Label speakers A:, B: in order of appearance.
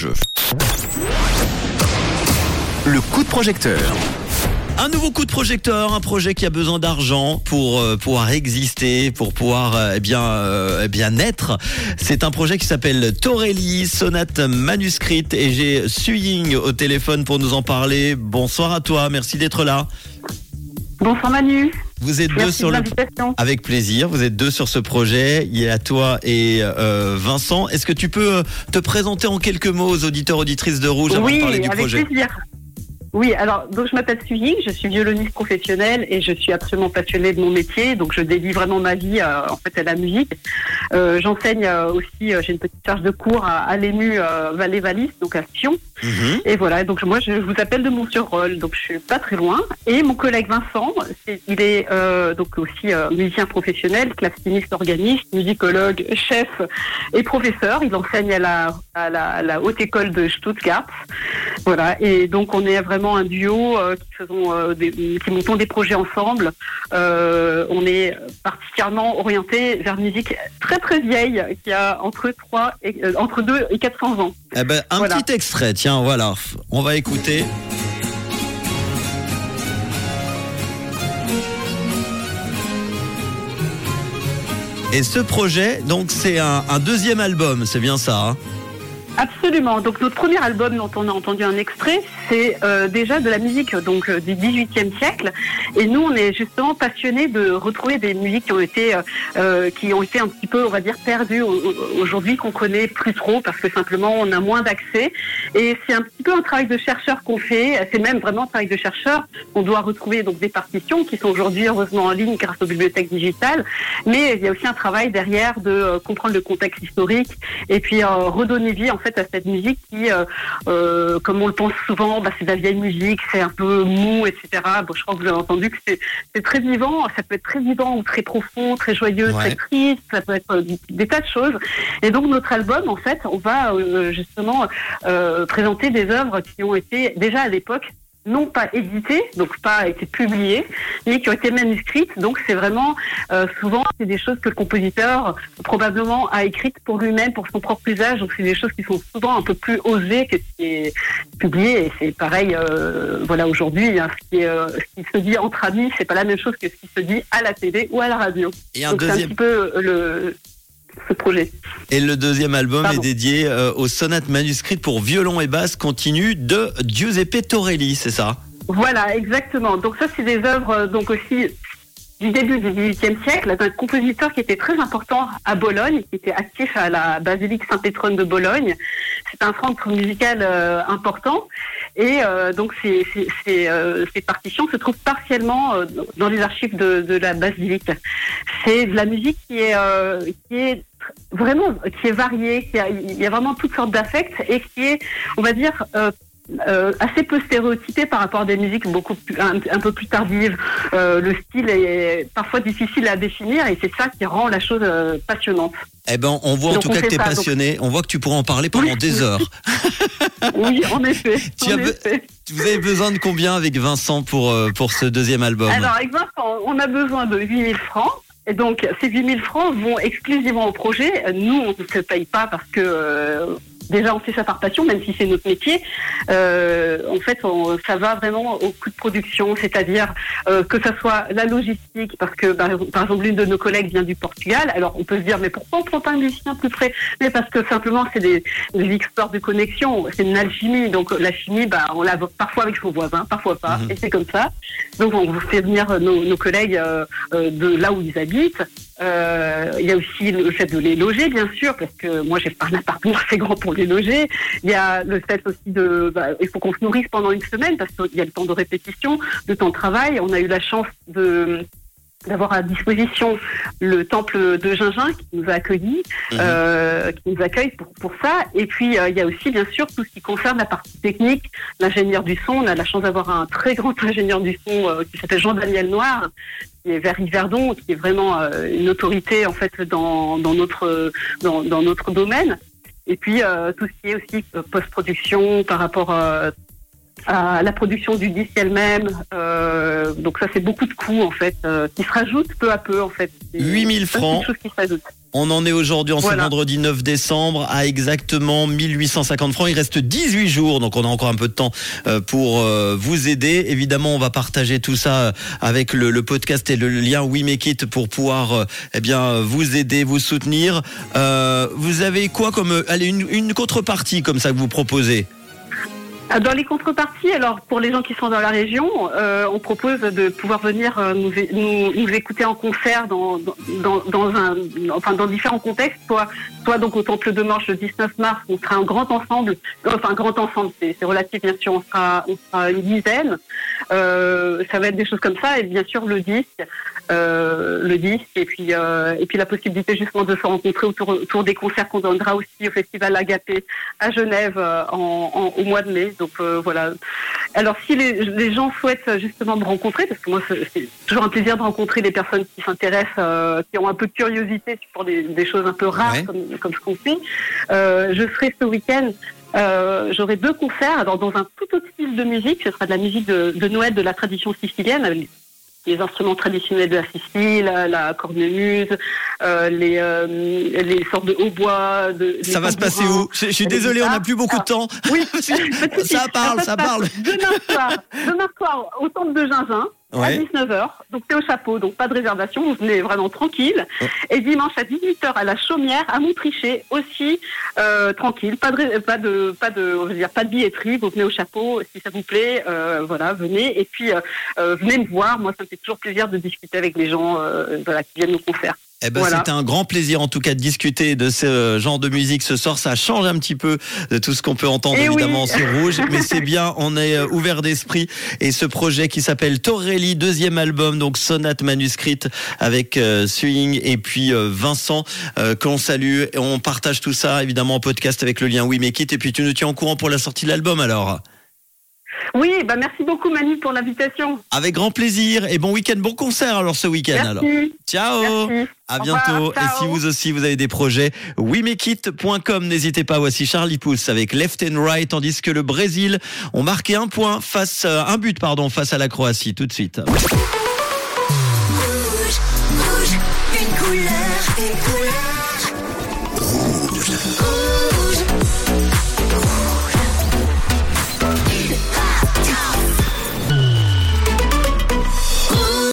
A: jeu. Le coup de projecteur. Un nouveau coup de projecteur, un projet qui a besoin d'argent pour euh, pouvoir exister, pour pouvoir euh, eh bien euh, eh bien naître. C'est un projet qui s'appelle Torelli Sonate manuscrite et j'ai Suying au téléphone pour nous en parler. Bonsoir à toi, merci d'être là.
B: Bonsoir Manu.
A: Vous êtes deux sur le avec plaisir. Vous êtes deux sur ce projet. Il y a toi et euh, Vincent. Est-ce que tu peux euh, te présenter en quelques mots aux auditeurs auditrices de Rouge avant de parler du
B: avec
A: projet?
B: plaisir. Oui, alors donc je m'appelle Suzy, je suis violoniste professionnelle et je suis absolument passionnée de mon métier, donc je dédie vraiment ma vie euh, en fait à la musique. Euh, J'enseigne euh, aussi, euh, j'ai une petite charge de cours à, à l'EMU euh, Valais-Valis, donc à Sion.
A: Mhm.
B: Et voilà, donc moi je vous appelle de Montsurrol, donc je suis pas très loin. Et mon collègue Vincent, il est euh, donc aussi euh, musicien professionnel, claveciniste, organiste, musicologue, chef et professeur. Il enseigne à la, à la, à la haute école de Stuttgart. Voilà, et donc on est vraiment un duo euh, qui faisons euh, des, qui montons des projets ensemble. Euh, on est particulièrement orienté vers une musique très très vieille qui a entre trois et, entre 2 et 400 ans.
A: Eh ben, un
B: Voilà.
A: petit extrait, tiens, voilà. On va écouter. Et ce projet, donc, c'est un, un deuxième album, c'est bien ça hein?
B: Absolument. Donc notre premier album dont on a entendu un extrait, c'est euh, déjà de la musique donc euh, du XVIIIe siècle. Et nous, on est justement passionnés de retrouver des musiques qui ont été euh, euh, qui ont été un petit peu, on va dire, perdues au- au- aujourd'hui, qu'on connaît plus trop parce que simplement on a moins d'accès. Et c'est un petit peu un travail de chercheur qu'on fait. C'est même vraiment un travail de chercheur. On doit retrouver donc des partitions qui sont aujourd'hui heureusement en ligne grâce aux bibliothèques digitales. Mais il y a aussi un travail derrière de euh, comprendre le contexte historique et puis redonner vie en fait à cette musique qui, euh, euh, comme on le pense souvent, bah, c'est de la vieille musique, c'est un peu mou, etc. Bon, je crois que vous avez entendu que c'est très vivant, ça peut être très vivant ou très profond, très joyeux,
A: Ouais.
B: très triste, ça peut être euh, des tas de choses. Et donc notre album, en fait, on va euh, justement euh, présenter des œuvres qui ont été déjà à l'époque non pas éditées, donc pas été publiées, mais qui ont été manuscrites. Donc c'est vraiment euh, souvent c'est des choses que le compositeur probablement a écrites pour lui-même, pour son propre usage. Donc c'est des choses qui sont souvent un peu plus osées que ce qui est publié. Et c'est pareil, euh, voilà aujourd'hui, hein, ce, qui est, euh, ce qui se dit entre amis, c'est pas la même chose que ce qui se dit à la télé ou à la radio.
A: Et un
B: Donc c'est un
A: deuxième.
B: petit peu euh, le ce projet.
A: Et le deuxième album
B: Pardon.
A: est dédié euh, aux sonates manuscrites pour violon et basse continue de Giuseppe Torelli, c'est ça?
B: Voilà, exactement. Donc ça, c'est des œuvres euh, donc aussi du début du XVIIIe siècle d'un compositeur qui était très important à Bologne, qui était actif à la basilique Saint-Pétrone de Bologne. C'est un centre musical euh, important. Et euh, donc euh, ces partitions se trouvent partiellement euh, dans les archives de, de la basilique. C'est de la musique qui est, vraiment qui est variée, qui il y a vraiment toutes sortes d'affects et qui est, on va dire, euh, assez peu stéréotypé par rapport à des musiques beaucoup plus, un, un peu plus tardives. Euh, le style est parfois difficile à définir et c'est ça qui rend la chose euh, passionnante.
A: Eh ben, on voit en tout cas que tu es
B: ça, donc-
A: passionné. On voit que tu pourras en parler pendant
B: Oui.
A: des heures.
B: Oui, en effet.
A: Tu
B: en
A: as be-
B: effet.
A: Vous avez besoin de combien avec Vincent pour, euh, pour ce deuxième album?
B: Alors, avec Vincent, on a besoin de 8000 francs. Et donc, ces 8000 francs vont exclusivement au projet. Nous, on ne se paye pas parce que déjà, on fait ça par passion, même si c'est notre métier. Euh, en fait, on- ça va vraiment au coût de production, c'est-à-dire euh, que ça soit la logistique, parce que par, par exemple, l'une de nos collègues vient du Portugal. Alors, on peut se dire, mais pourquoi on prend pas un musicien plus près? Mais parce que simplement, c'est des, des histoires de connexion, c'est une alchimie. Donc, la chimie, bah, on l'a parfois avec son voisin, parfois pas,
A: Mhm.
B: et c'est comme ça. Donc, on vous fait venir nos, nos collègues euh, euh, de là où ils habitent. Euh, il y a aussi le fait de les loger, bien sûr, parce que moi, j'ai pas un appartement assez grand pour les loger. Il y a le fait aussi de, bah, il faut qu'on se nourrisse pendant une semaine parce qu'il y a le temps de répétition, le temps de travail. On a eu la chance de d'avoir à disposition le temple de Gingin qui nous a accueillis,
A: Mhm.
B: euh, qui nous accueille pour, pour ça. Et puis euh, il y a aussi bien sûr tout ce qui concerne la partie technique, l'ingénieur du son. On a la chance d'avoir un très grand ingénieur du son euh, qui s'appelle Jean-Daniel Noir, qui est vers Yverdon, qui est vraiment euh, une autorité en fait dans, dans notre dans, dans notre domaine. Et puis euh, tout ce qui est aussi euh, post-production par rapport euh, à la production du disque elle-même. Euh, donc ça c'est beaucoup de coûts en fait euh, qui se rajoutent peu à peu en fait. C'est
A: 8000
B: plein de
A: francs.
B: qui se.
A: On en est aujourd'hui, en ce
B: Voilà.
A: vendredi 9 décembre, à exactement 1850 francs. Il reste 18 jours, donc on a encore un peu de temps euh, pour vous aider. Évidemment, on va partager tout ça avec le, le podcast et le lien We Make It pour pouvoir eh bien, vous aider, vous soutenir. Euh, vous avez quoi comme... Allez, une, une contrepartie comme ça que vous proposez?
B: Dans les contreparties, alors pour les gens qui sont dans la région, euh, on propose de pouvoir venir euh, nous, nous, nous écouter en concert dans, dans, dans, un, enfin dans différents contextes, soit, donc au Temple de Manche le 19 mars, on sera un grand ensemble, enfin un grand ensemble, c'est relatif bien sûr, on sera, on sera une dizaine, euh, ça va être des choses comme ça, et bien sûr le disque, euh, le disque, et puis euh, et puis la possibilité justement de se rencontrer autour, autour des concerts qu'on donnera aussi au Festival Agapé à Genève euh, en, en- au mois de mai. Donc euh, voilà. Alors si les, les gens souhaitent euh, justement me rencontrer, parce que moi c'est c'est toujours un plaisir de rencontrer des personnes qui s'intéressent, euh, qui ont un peu de curiosité pour des, des choses un peu rares
A: Ouais.
B: comme, comme ce qu'on fait, euh, je serai ce week-end. Euh, J'aurai deux concerts alors dans un tout autre style de musique. Ce sera de la musique de, de Noël de la tradition sicilienne avec les instruments traditionnels de la Sicile, la, la cornemuse, euh, les, euh, les sortes de hautbois. De,
A: Ça va se passer où? Je, je suis désolé, on n'a plus beaucoup de temps.
B: Oui,
A: ça parle, ça parle.
B: Demain soir, demain soir au temple de Gingin. À
A: Ouais.
B: 19h, donc c'est au chapeau, donc pas de réservation, vous venez vraiment tranquille.
A: Oh.
B: Et dimanche à 18h à la Chaumière, à Montricher, aussi euh, tranquille, pas de, pas de, pas de, on va dire, pas de billetterie, vous venez au chapeau si ça vous plaît, euh, voilà, venez. Et puis euh, euh, venez me voir, moi ça me fait toujours plaisir de discuter avec les gens, euh, voilà, qui viennent nous concerts.
A: Eh ben,
B: Voilà.
A: c'était un grand plaisir en tout cas de discuter de ce euh, genre de musique ce soir. Ça change un petit peu de tout ce qu'on peut entendre
B: Eh
A: évidemment
B: oui.
A: sur Rouge, mais c'est bien. On est euh, ouvert d'esprit et ce projet qui s'appelle Torelli, deuxième album, donc sonate manuscrite avec euh, Swing et puis euh, Vincent euh, qu'on salue. Et on partage tout ça évidemment en podcast avec le lien We Make It et puis tu nous tiens au courant pour la sortie de l'album alors.
B: Oui, bah merci beaucoup Manu pour l'invitation.
A: Avec grand plaisir et bon week-end, bon concert alors ce week-end alors.
B: Merci.
A: Ciao.
B: Merci.
A: À bientôt.
B: revoir,
A: Et si vous aussi vous avez des projets, wemekit.com, n'hésitez pas. Voici Charlie Pousse avec Left and Right, tandis que le Brésil ont marqué un point face, euh, un but pardon, face à la Croatie. Tout de suite.
C: Rouge, rouge, une couleur, une couleur.